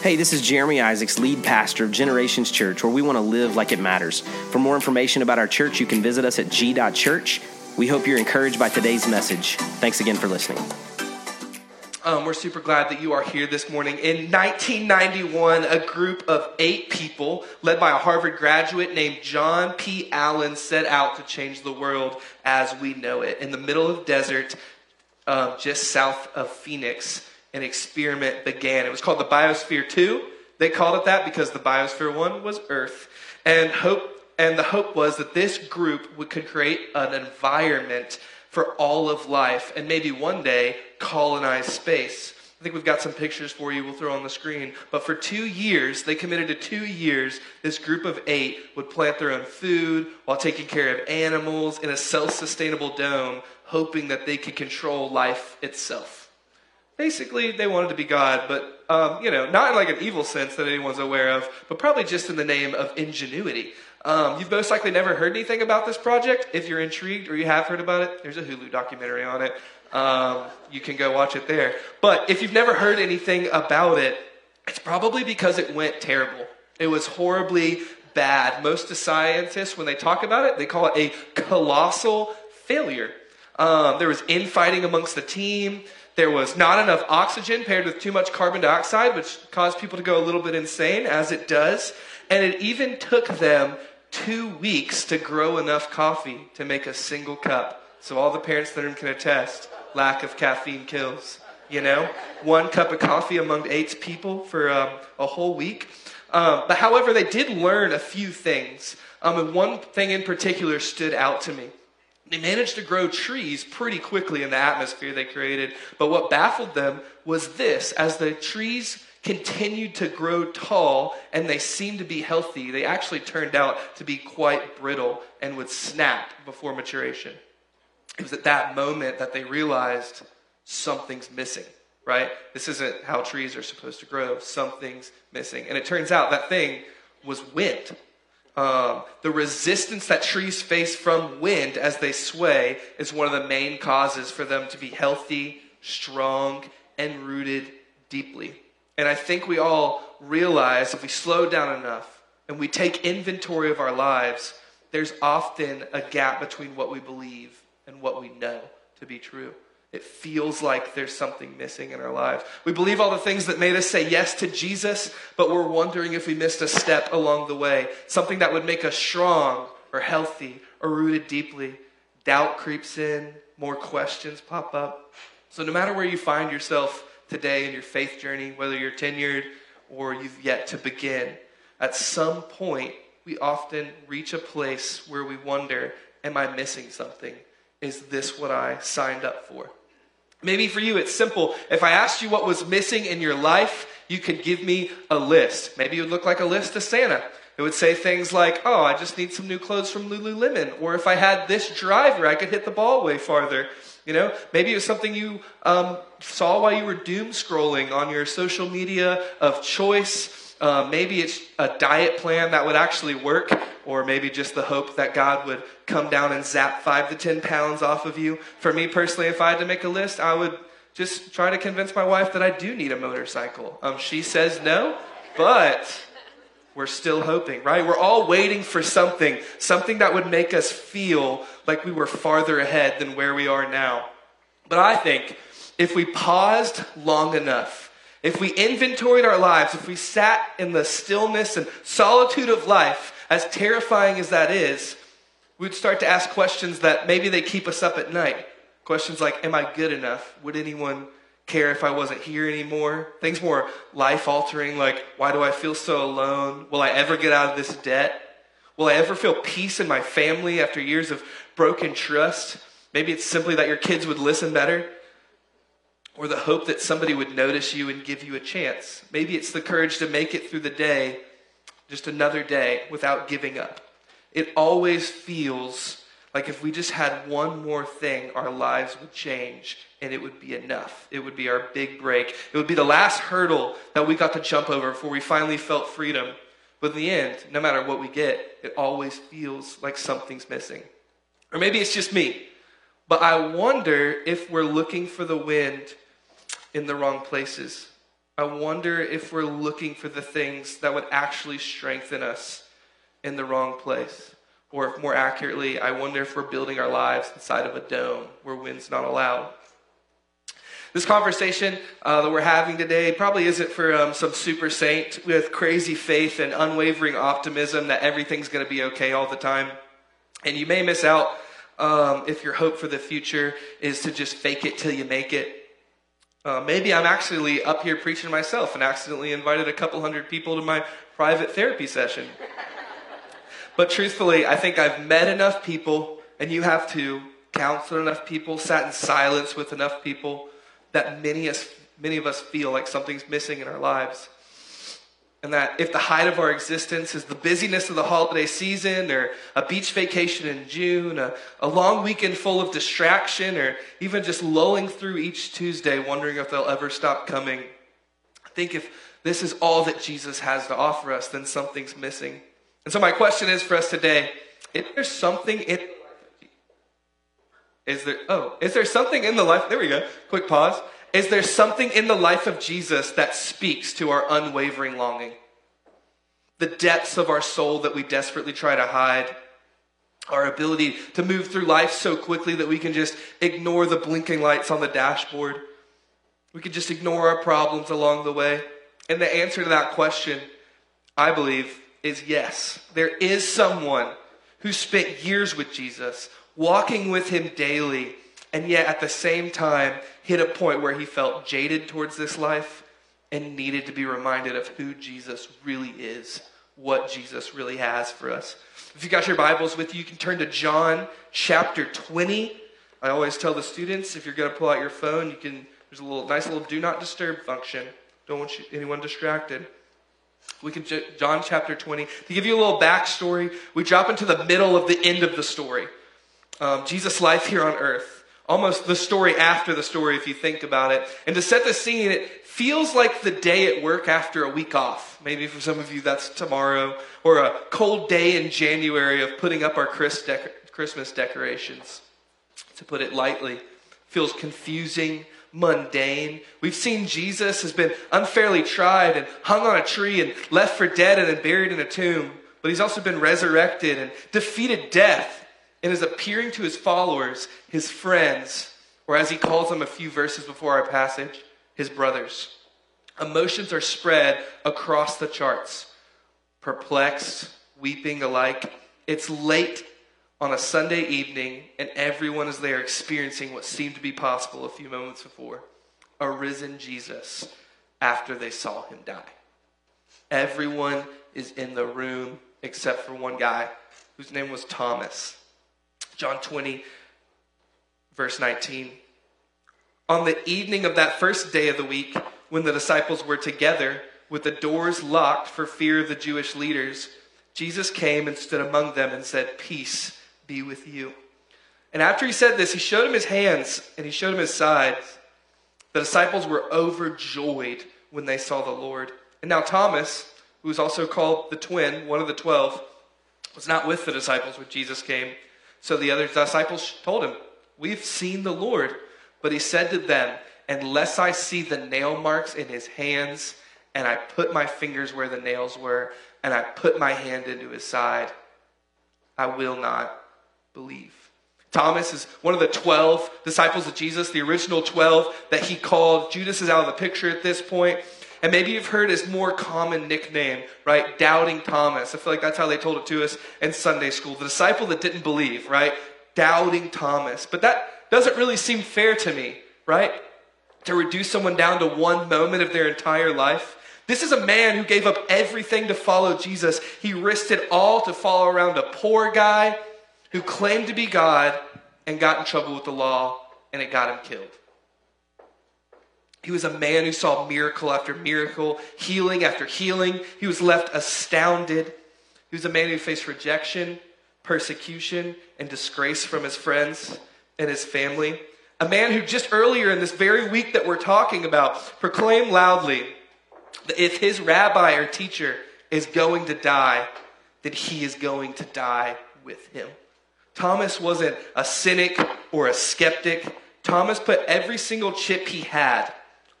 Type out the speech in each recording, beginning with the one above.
Hey, this is Jeremy Isaacs, lead pastor of Generations Church, where we want to live like it matters. For more information about our church, you can visit us at g.church. We hope you're encouraged by today's message. Thanks again for listening. Um, we're super glad that you are here this morning. In 1991, a group of eight people, led by a Harvard graduate named John P. Allen, set out to change the world as we know it. In the middle of desert, um, just south of Phoenix, an experiment began. It was called the Biosphere 2. They called it that because the Biosphere 1 was Earth. And hope and the hope was that this group would, could create an environment for all of life and maybe one day colonize space. I think we've got some pictures for you we'll throw on the screen. But for two years, they committed to two years, this group of eight would plant their own food while taking care of animals in a self sustainable dome, hoping that they could control life itself basically they wanted to be God, but um, you know, not in like an evil sense that anyone's aware of, but probably just in the name of ingenuity. Um, you've most likely never heard anything about this project. If you're intrigued or you have heard about it, there's a Hulu documentary on it. Um, you can go watch it there. But if you've never heard anything about it, it's probably because it went terrible. It was horribly bad. Most of scientists, when they talk about it, they call it a colossal failure. Um, there was infighting amongst the team. There was not enough oxygen paired with too much carbon dioxide, which caused people to go a little bit insane, as it does. And it even took them two weeks to grow enough coffee to make a single cup. So all the parents that can attest, lack of caffeine kills. You know, one cup of coffee among eight people for um, a whole week. Um, but however, they did learn a few things. Um, and one thing in particular stood out to me. They managed to grow trees pretty quickly in the atmosphere they created. But what baffled them was this as the trees continued to grow tall and they seemed to be healthy, they actually turned out to be quite brittle and would snap before maturation. It was at that moment that they realized something's missing, right? This isn't how trees are supposed to grow. Something's missing. And it turns out that thing was wind. Um, the resistance that trees face from wind as they sway is one of the main causes for them to be healthy, strong, and rooted deeply. And I think we all realize if we slow down enough and we take inventory of our lives, there's often a gap between what we believe and what we know to be true. It feels like there's something missing in our lives. We believe all the things that made us say yes to Jesus, but we're wondering if we missed a step along the way. Something that would make us strong or healthy or rooted deeply. Doubt creeps in, more questions pop up. So, no matter where you find yourself today in your faith journey, whether you're tenured or you've yet to begin, at some point, we often reach a place where we wonder, Am I missing something? Is this what I signed up for? Maybe for you, it's simple. If I asked you what was missing in your life, you could give me a list. Maybe it would look like a list to Santa. It would say things like, oh, I just need some new clothes from Lululemon. Or if I had this driver, I could hit the ball way farther. You know, maybe it was something you um, saw while you were doom scrolling on your social media of choice. Uh, maybe it's a diet plan that would actually work, or maybe just the hope that God would come down and zap five to ten pounds off of you. For me personally, if I had to make a list, I would just try to convince my wife that I do need a motorcycle. Um, she says no, but we're still hoping, right? We're all waiting for something, something that would make us feel like we were farther ahead than where we are now. But I think if we paused long enough, if we inventoried our lives, if we sat in the stillness and solitude of life, as terrifying as that is, we'd start to ask questions that maybe they keep us up at night. Questions like, Am I good enough? Would anyone care if I wasn't here anymore? Things more life altering, like, Why do I feel so alone? Will I ever get out of this debt? Will I ever feel peace in my family after years of broken trust? Maybe it's simply that your kids would listen better or the hope that somebody would notice you and give you a chance. Maybe it's the courage to make it through the day, just another day, without giving up. It always feels like if we just had one more thing, our lives would change and it would be enough. It would be our big break. It would be the last hurdle that we got to jump over before we finally felt freedom. But in the end, no matter what we get, it always feels like something's missing. Or maybe it's just me. But I wonder if we're looking for the wind in the wrong places. I wonder if we're looking for the things that would actually strengthen us in the wrong place. Or if more accurately, I wonder if we're building our lives inside of a dome where wind's not allowed. This conversation uh, that we're having today probably isn't for um, some super saint with crazy faith and unwavering optimism that everything's going to be okay all the time. And you may miss out um, if your hope for the future is to just fake it till you make it. Uh, maybe I'm actually up here preaching myself and accidentally invited a couple hundred people to my private therapy session. But truthfully, I think I've met enough people, and you have to counseled enough people, sat in silence with enough people that many, us, many of us feel like something's missing in our lives. And that if the height of our existence is the busyness of the holiday season, or a beach vacation in June, a, a long weekend full of distraction, or even just lulling through each Tuesday wondering if they'll ever stop coming, I think if this is all that Jesus has to offer us, then something's missing. And so my question is for us today, is there something in is there oh, is there something in the life there we go. Quick pause. Is there something in the life of Jesus that speaks to our unwavering longing? The depths of our soul that we desperately try to hide, our ability to move through life so quickly that we can just ignore the blinking lights on the dashboard. We can just ignore our problems along the way. And the answer to that question, I believe, is yes. There is someone who spent years with Jesus, walking with him daily, and yet at the same time hit a point where he felt jaded towards this life and needed to be reminded of who Jesus really is, what Jesus really has for us. If you got your Bibles with you, you can turn to John chapter 20. I always tell the students if you're going to pull out your phone, you can there's a little nice little do not disturb function. Don't want you, anyone distracted. We can, John chapter 20. To give you a little backstory, we drop into the middle of the end of the story. Um, Jesus' life here on earth. Almost the story after the story, if you think about it. And to set the scene, it feels like the day at work after a week off. Maybe for some of you, that's tomorrow. Or a cold day in January of putting up our Christmas decorations. To put it lightly, feels confusing mundane. We've seen Jesus has been unfairly tried and hung on a tree and left for dead and then buried in a tomb. But he's also been resurrected and defeated death and is appearing to his followers, his friends, or as he calls them a few verses before our passage, his brothers. Emotions are spread across the charts, perplexed, weeping alike. It's late on a Sunday evening, and everyone is there experiencing what seemed to be possible a few moments before a risen Jesus after they saw him die. Everyone is in the room except for one guy whose name was Thomas. John 20, verse 19. On the evening of that first day of the week, when the disciples were together with the doors locked for fear of the Jewish leaders, Jesus came and stood among them and said, Peace be with you. And after he said this, he showed him his hands and he showed him his sides. The disciples were overjoyed when they saw the Lord. And now Thomas, who was also called the twin, one of the twelve, was not with the disciples when Jesus came. So the other disciples told him, We've seen the Lord. But he said to them, Unless I see the nail marks in his hands, and I put my fingers where the nails were, and I put my hand into his side, I will not believe. Thomas is one of the 12 disciples of Jesus, the original 12 that he called. Judas is out of the picture at this point. And maybe you've heard his more common nickname, right? Doubting Thomas. I feel like that's how they told it to us in Sunday school. The disciple that didn't believe, right? Doubting Thomas. But that doesn't really seem fair to me, right? To reduce someone down to one moment of their entire life. This is a man who gave up everything to follow Jesus. He risked it all to follow around a poor guy who claimed to be God and got in trouble with the law, and it got him killed. He was a man who saw miracle after miracle, healing after healing. He was left astounded. He was a man who faced rejection, persecution, and disgrace from his friends and his family. A man who just earlier in this very week that we're talking about proclaimed loudly that if his rabbi or teacher is going to die, that he is going to die with him. Thomas wasn't a cynic or a skeptic. Thomas put every single chip he had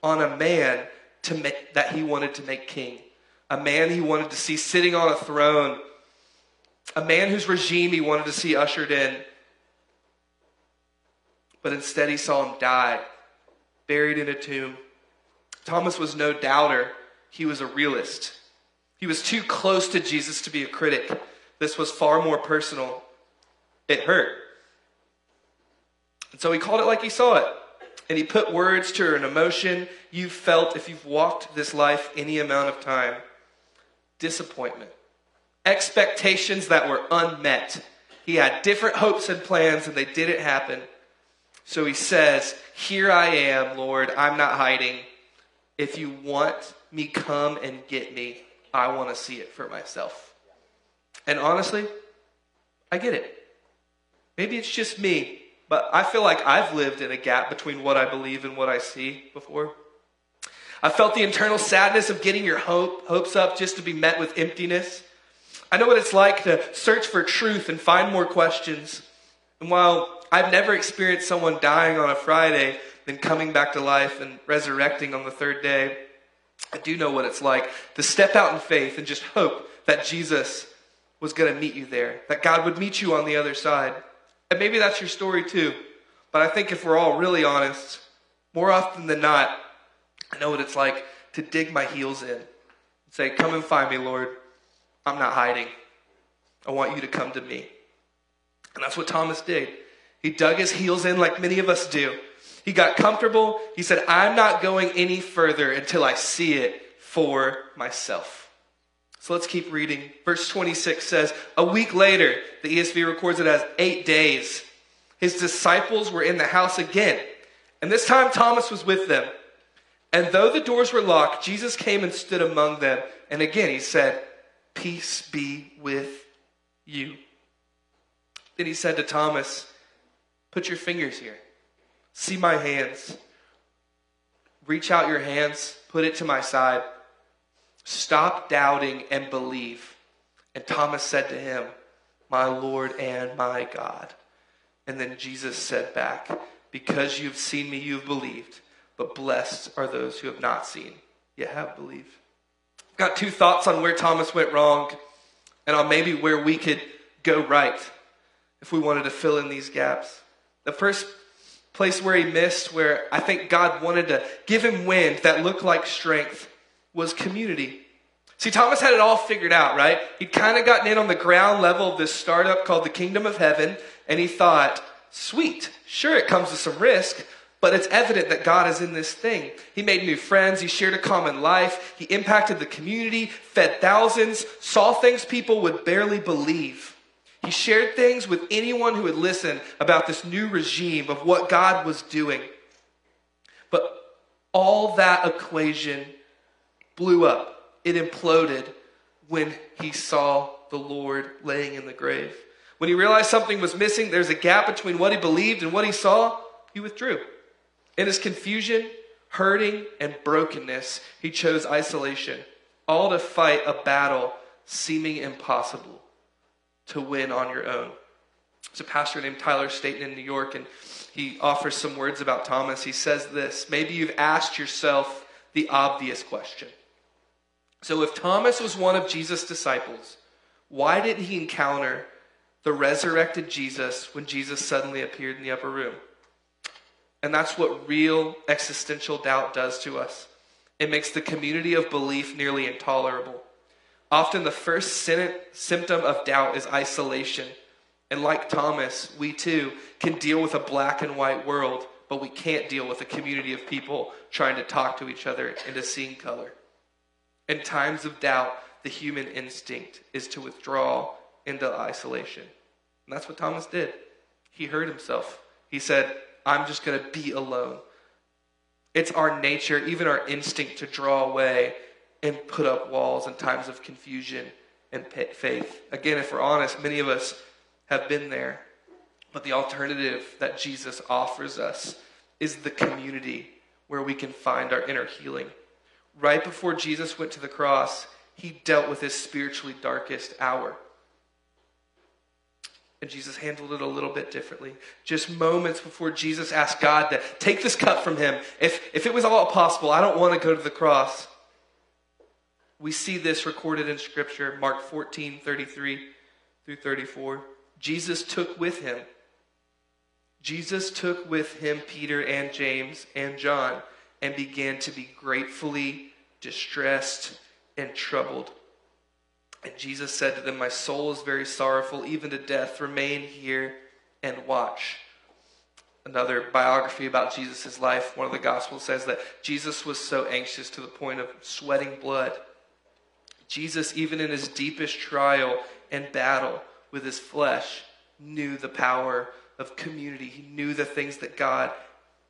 on a man to make, that he wanted to make king, a man he wanted to see sitting on a throne, a man whose regime he wanted to see ushered in. But instead, he saw him die, buried in a tomb. Thomas was no doubter, he was a realist. He was too close to Jesus to be a critic. This was far more personal. It hurt. And so he called it like he saw it. And he put words to an emotion you've felt if you've walked this life any amount of time disappointment, expectations that were unmet. He had different hopes and plans, and they didn't happen. So he says, Here I am, Lord. I'm not hiding. If you want me, come and get me. I want to see it for myself. And honestly, I get it. Maybe it's just me, but I feel like I've lived in a gap between what I believe and what I see before. I felt the internal sadness of getting your hope, hopes up just to be met with emptiness. I know what it's like to search for truth and find more questions. And while I've never experienced someone dying on a Friday, then coming back to life and resurrecting on the third day, I do know what it's like to step out in faith and just hope that Jesus was going to meet you there, that God would meet you on the other side. And maybe that's your story too. But I think if we're all really honest, more often than not, I know what it's like to dig my heels in and say, Come and find me, Lord. I'm not hiding. I want you to come to me. And that's what Thomas did. He dug his heels in like many of us do. He got comfortable. He said, I'm not going any further until I see it for myself. So let's keep reading. Verse 26 says, A week later, the ESV records it as eight days. His disciples were in the house again, and this time Thomas was with them. And though the doors were locked, Jesus came and stood among them. And again he said, Peace be with you. Then he said to Thomas, Put your fingers here. See my hands. Reach out your hands, put it to my side. Stop doubting and believe. And Thomas said to him, My Lord and my God. And then Jesus said back, Because you've seen me, you've believed. But blessed are those who have not seen, yet have believed. I've got two thoughts on where Thomas went wrong and on maybe where we could go right if we wanted to fill in these gaps. The first place where he missed, where I think God wanted to give him wind that looked like strength, was community. See, Thomas had it all figured out, right? He'd kind of gotten in on the ground level of this startup called the Kingdom of Heaven, and he thought, sweet, sure, it comes with some risk, but it's evident that God is in this thing. He made new friends. He shared a common life. He impacted the community, fed thousands, saw things people would barely believe. He shared things with anyone who would listen about this new regime of what God was doing. But all that equation blew up, it imploded when he saw the Lord laying in the grave. When he realized something was missing, there's a gap between what he believed and what he saw, he withdrew. In his confusion, hurting, and brokenness, he chose isolation, all to fight a battle seeming impossible to win on your own. There's a pastor named Tyler Staton in New York, and he offers some words about Thomas. He says this Maybe you've asked yourself the obvious question. So, if Thomas was one of Jesus' disciples, why didn't he encounter the resurrected Jesus when Jesus suddenly appeared in the upper room? And that's what real existential doubt does to us. It makes the community of belief nearly intolerable. Often the first symptom of doubt is isolation. And like Thomas, we too can deal with a black and white world, but we can't deal with a community of people trying to talk to each other into seeing color. In times of doubt, the human instinct is to withdraw into isolation. And that's what Thomas did. He hurt himself. He said, I'm just going to be alone. It's our nature, even our instinct to draw away and put up walls in times of confusion and faith. Again, if we're honest, many of us have been there. But the alternative that Jesus offers us is the community where we can find our inner healing. Right before Jesus went to the cross, he dealt with his spiritually darkest hour. And Jesus handled it a little bit differently. Just moments before Jesus asked God to take this cup from him. If, if it was all possible, I don't want to go to the cross. We see this recorded in Scripture, Mark 14, 33 through 34. Jesus took with him, Jesus took with him Peter and James and John and began to be gratefully distressed and troubled. And Jesus said to them, My soul is very sorrowful, even to death. Remain here and watch. Another biography about Jesus' life, one of the Gospels says that Jesus was so anxious to the point of sweating blood. Jesus, even in his deepest trial and battle with his flesh, knew the power of community. He knew the things that God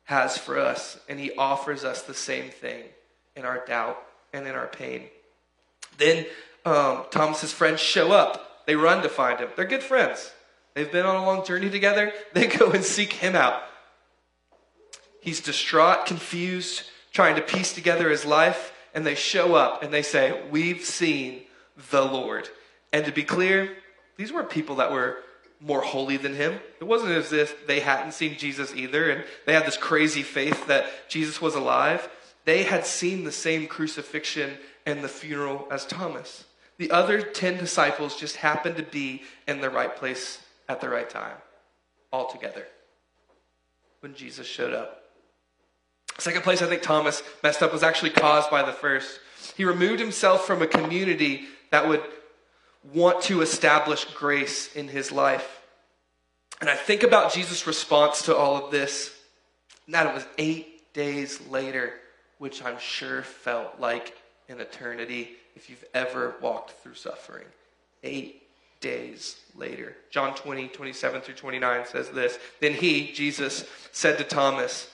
has for us, and he offers us the same thing in our doubt and in our pain. Then um, Thomas's friends show up. They run to find him. They're good friends. They've been on a long journey together. They go and seek him out. He's distraught, confused, trying to piece together his life and they show up and they say, We've seen the Lord. And to be clear, these weren't people that were more holy than him. It wasn't as if they hadn't seen Jesus either and they had this crazy faith that Jesus was alive. They had seen the same crucifixion and the funeral as Thomas. The other 10 disciples just happened to be in the right place at the right time, all together, when Jesus showed up. Second place I think Thomas messed up was actually caused by the first. He removed himself from a community that would want to establish grace in his life. And I think about Jesus' response to all of this, that it was eight days later, which I'm sure felt like an eternity if you've ever walked through suffering. Eight days later. John 20, 27 through 29 says this Then he, Jesus, said to Thomas,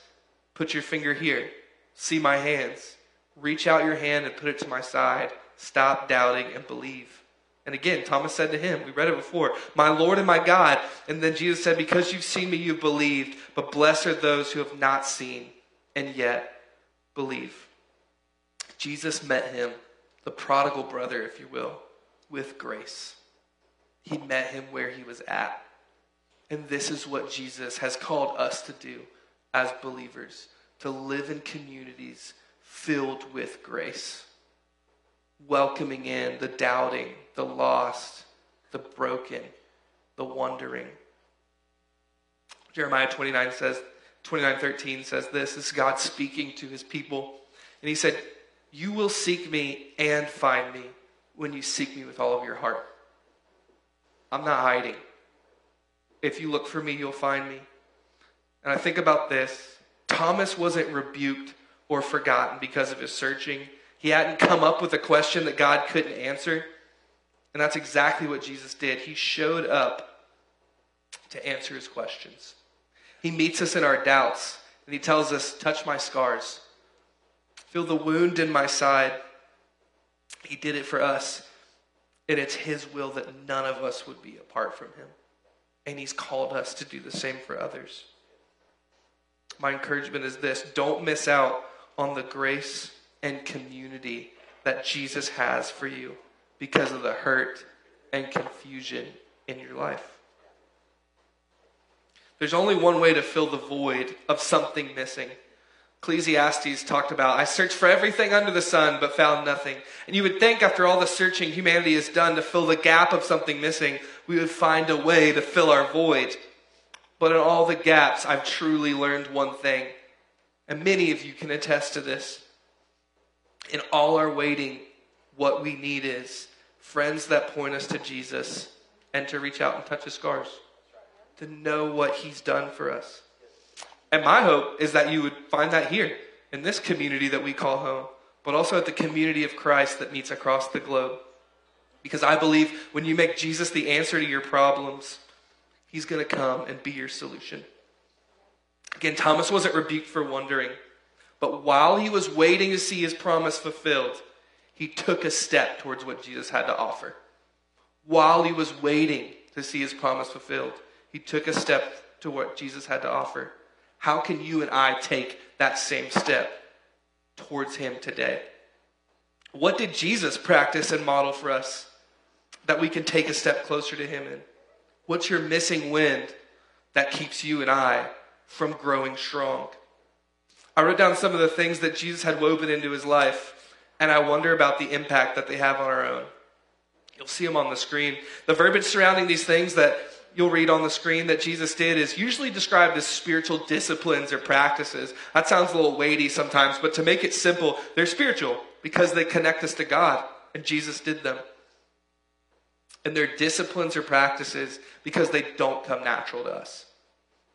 Put your finger here. See my hands. Reach out your hand and put it to my side. Stop doubting and believe. And again, Thomas said to him, we read it before, My Lord and my God. And then Jesus said, Because you've seen me, you've believed. But blessed are those who have not seen and yet believe. Jesus met him, the prodigal brother, if you will, with grace. He met him where he was at. And this is what Jesus has called us to do as believers to live in communities filled with grace, welcoming in the doubting, the lost, the broken, the wondering. Jeremiah 29 says, 29:13 says this, this is God speaking to his people. And he said, "You will seek me and find me when you seek me with all of your heart." I'm not hiding. If you look for me, you'll find me. And I think about this Thomas wasn't rebuked or forgotten because of his searching. He hadn't come up with a question that God couldn't answer. And that's exactly what Jesus did. He showed up to answer his questions. He meets us in our doubts, and he tells us, Touch my scars, feel the wound in my side. He did it for us, and it's his will that none of us would be apart from him. And he's called us to do the same for others my encouragement is this don't miss out on the grace and community that Jesus has for you because of the hurt and confusion in your life. There's only one way to fill the void of something missing. Ecclesiastes talked about, I searched for everything under the sun, but found nothing. And you would think after all the searching humanity has done to fill the gap of something missing, we would find a way to fill our void. But in all the gaps, I've truly learned one thing. And many of you can attest to this. In all our waiting, what we need is friends that point us to Jesus and to reach out and touch his scars, to know what he's done for us. And my hope is that you would find that here in this community that we call home, but also at the community of Christ that meets across the globe. Because I believe when you make Jesus the answer to your problems, He's going to come and be your solution. Again, Thomas wasn't rebuked for wondering, but while he was waiting to see his promise fulfilled, he took a step towards what Jesus had to offer. While he was waiting to see his promise fulfilled, he took a step to what Jesus had to offer. How can you and I take that same step towards him today? What did Jesus practice and model for us that we can take a step closer to him in? What's your missing wind that keeps you and I from growing strong? I wrote down some of the things that Jesus had woven into his life, and I wonder about the impact that they have on our own. You'll see them on the screen. The verbiage surrounding these things that you'll read on the screen that Jesus did is usually described as spiritual disciplines or practices. That sounds a little weighty sometimes, but to make it simple, they're spiritual because they connect us to God, and Jesus did them. And they're disciplines or practices because they don't come natural to us.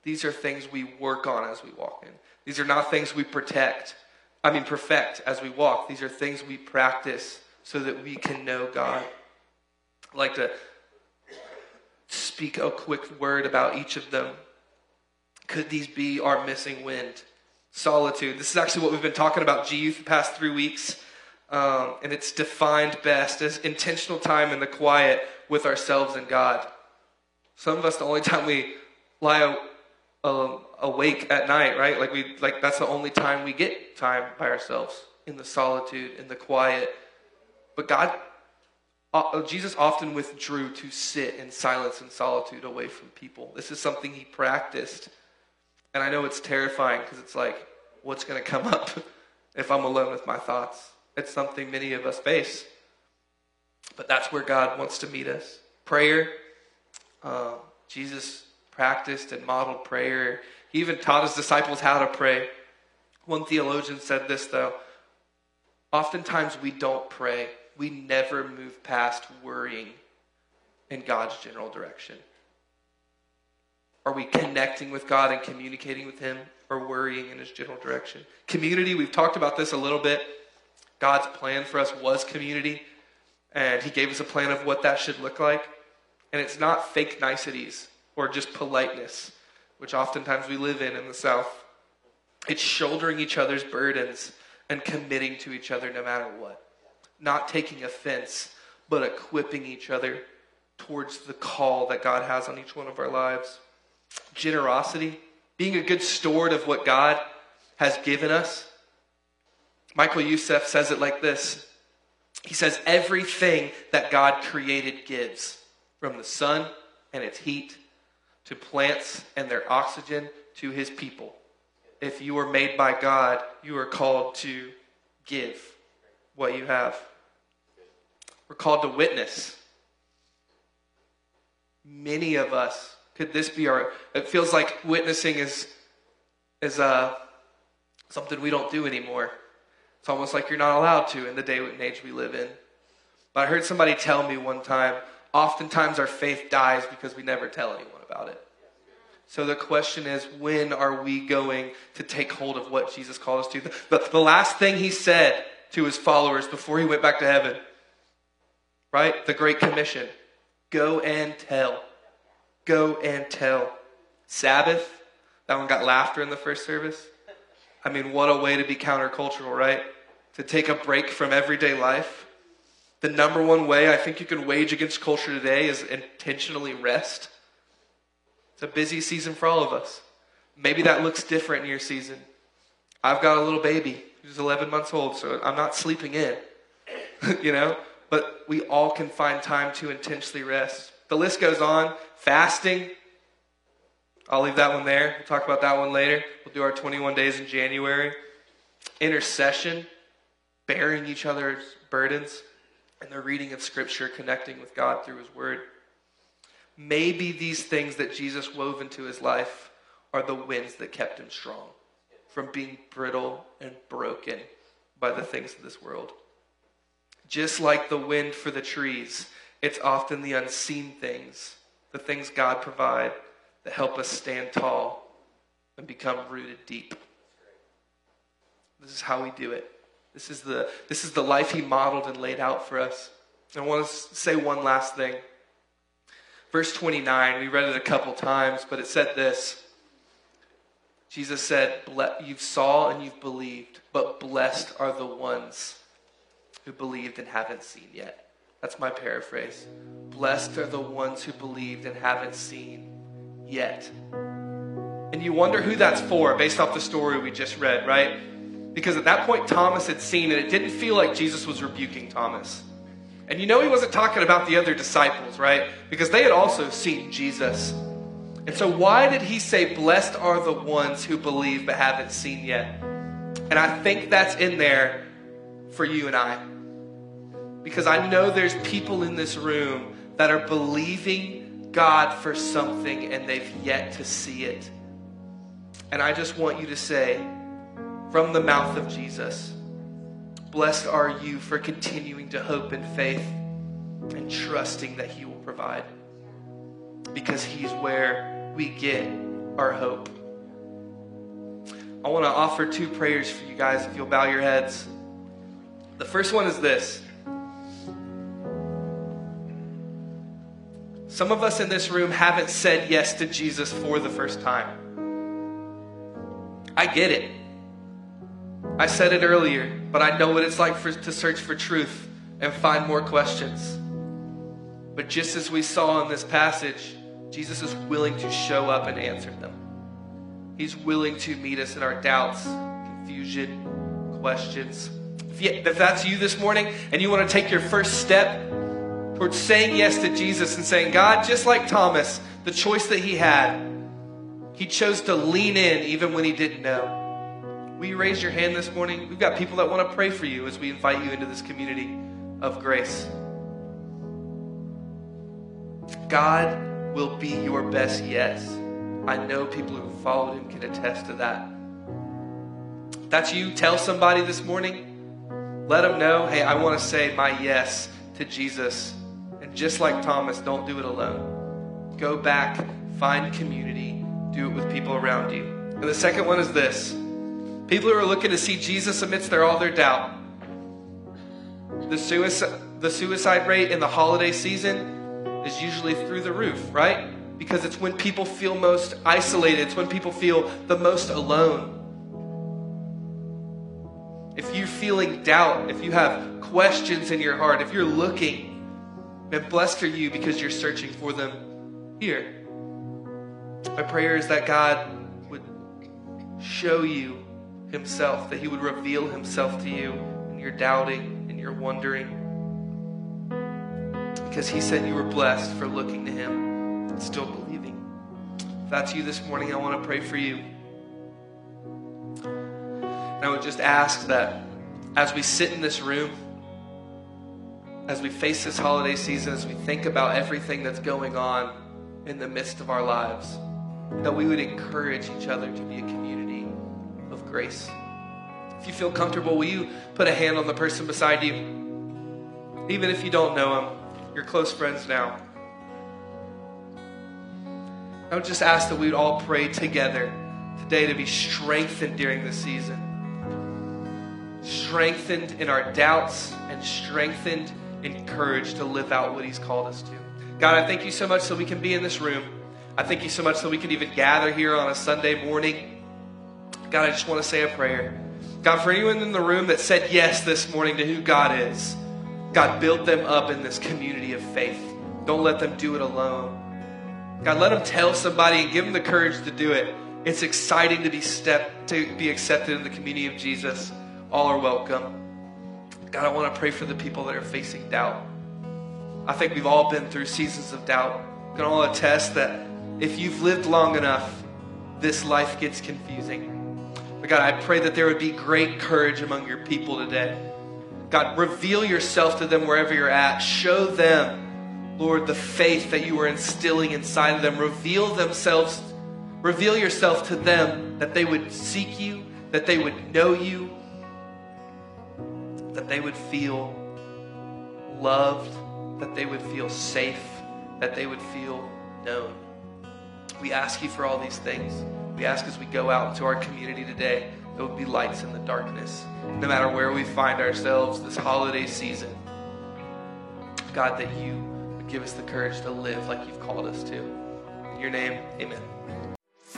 These are things we work on as we walk in. These are not things we protect, I mean, perfect as we walk. These are things we practice so that we can know God. I'd like to speak a quick word about each of them. Could these be our missing wind? Solitude. This is actually what we've been talking about, G Youth, the past three weeks. Um, and it's defined best as intentional time in the quiet with ourselves and God. Some of us, the only time we lie um, awake at night, right? Like we, like that's the only time we get time by ourselves in the solitude, in the quiet. But God, uh, Jesus often withdrew to sit in silence and solitude away from people. This is something he practiced, and I know it's terrifying because it's like, what's going to come up if I'm alone with my thoughts? It's something many of us face. But that's where God wants to meet us. Prayer. Uh, Jesus practiced and modeled prayer. He even taught his disciples how to pray. One theologian said this, though. Oftentimes we don't pray, we never move past worrying in God's general direction. Are we connecting with God and communicating with Him or worrying in His general direction? Community, we've talked about this a little bit. God's plan for us was community, and He gave us a plan of what that should look like. And it's not fake niceties or just politeness, which oftentimes we live in in the South. It's shouldering each other's burdens and committing to each other no matter what. Not taking offense, but equipping each other towards the call that God has on each one of our lives. Generosity, being a good steward of what God has given us. Michael Youssef says it like this He says, Everything that God created gives, from the sun and its heat to plants and their oxygen to his people. If you are made by God, you are called to give what you have. We're called to witness. Many of us, could this be our, it feels like witnessing is, is uh, something we don't do anymore. It's almost like you're not allowed to in the day and age we live in. But I heard somebody tell me one time, oftentimes our faith dies because we never tell anyone about it. So the question is, when are we going to take hold of what Jesus called us to? The, the last thing he said to his followers before he went back to heaven, right? The Great Commission go and tell. Go and tell. Sabbath, that one got laughter in the first service. I mean, what a way to be countercultural, right? To take a break from everyday life. The number one way I think you can wage against culture today is intentionally rest. It's a busy season for all of us. Maybe that looks different in your season. I've got a little baby who's 11 months old, so I'm not sleeping in, you know? But we all can find time to intentionally rest. The list goes on. Fasting. I'll leave that one there. We'll talk about that one later. We'll do our 21 days in January. Intercession, bearing each other's burdens, and the reading of Scripture, connecting with God through His Word. Maybe these things that Jesus wove into his life are the winds that kept him strong from being brittle and broken by the things of this world. Just like the wind for the trees, it's often the unseen things, the things God provide that help us stand tall and become rooted deep. This is how we do it. This is the, this is the life he modeled and laid out for us. I want to say one last thing. Verse 29, we read it a couple times, but it said this. Jesus said, You've saw and you've believed, but blessed are the ones who believed and haven't seen yet. That's my paraphrase. Blessed are the ones who believed and haven't seen yet. And you wonder who that's for based off the story we just read, right? Because at that point, Thomas had seen, and it didn't feel like Jesus was rebuking Thomas. And you know he wasn't talking about the other disciples, right? Because they had also seen Jesus. And so, why did he say, Blessed are the ones who believe but haven't seen yet? And I think that's in there for you and I. Because I know there's people in this room that are believing God for something and they've yet to see it. And I just want you to say, from the mouth of Jesus, Blessed are you for continuing to hope in faith and trusting that He will provide. Because He's where we get our hope. I want to offer two prayers for you guys if you'll bow your heads. The first one is this Some of us in this room haven't said yes to Jesus for the first time. I get it. I said it earlier, but I know what it's like for, to search for truth and find more questions. But just as we saw in this passage, Jesus is willing to show up and answer them. He's willing to meet us in our doubts, confusion, questions. If, you, if that's you this morning and you want to take your first step towards saying yes to Jesus and saying, God, just like Thomas, the choice that he had, he chose to lean in even when he didn't know. Will you raise your hand this morning? We've got people that want to pray for you as we invite you into this community of grace. God will be your best yes. I know people who followed him can attest to that. That's you, tell somebody this morning. Let them know, hey, I want to say my yes to Jesus. And just like Thomas, don't do it alone. Go back, find community, do it with people around you. And the second one is this people who are looking to see Jesus amidst their, all their doubt. The suicide, the suicide rate in the holiday season is usually through the roof, right? Because it's when people feel most isolated, it's when people feel the most alone. If you're feeling doubt, if you have questions in your heart, if you're looking, man, blessed are you because you're searching for them here. My prayer is that God would show you Himself, that He would reveal Himself to you and you're doubting and you're wondering. Because He said you were blessed for looking to Him and still believing. If that's you this morning, I want to pray for you. And I would just ask that as we sit in this room, as we face this holiday season, as we think about everything that's going on in the midst of our lives, that we would encourage each other to be a community grace. If you feel comfortable, will you put a hand on the person beside you? Even if you don't know them, you're close friends now. I would just ask that we would all pray together today to be strengthened during this season. Strengthened in our doubts and strengthened in courage to live out what He's called us to. God, I thank you so much that we can be in this room. I thank you so much that we can even gather here on a Sunday morning. God, I just want to say a prayer. God, for anyone in the room that said yes this morning to who God is, God, build them up in this community of faith. Don't let them do it alone. God, let them tell somebody and give them the courage to do it. It's exciting to be step to be accepted in the community of Jesus. All are welcome. God, I want to pray for the people that are facing doubt. I think we've all been through seasons of doubt. Can all attest that if you've lived long enough, this life gets confusing. But God, I pray that there would be great courage among your people today. God, reveal yourself to them wherever you're at. Show them, Lord, the faith that you are instilling inside of them. Reveal themselves, reveal yourself to them that they would seek you, that they would know you, that they would feel loved, that they would feel safe, that they would feel known. We ask you for all these things. We ask as we go out into our community today, there would be lights in the darkness. No matter where we find ourselves this holiday season, God, that you would give us the courage to live like you've called us to. In your name, amen.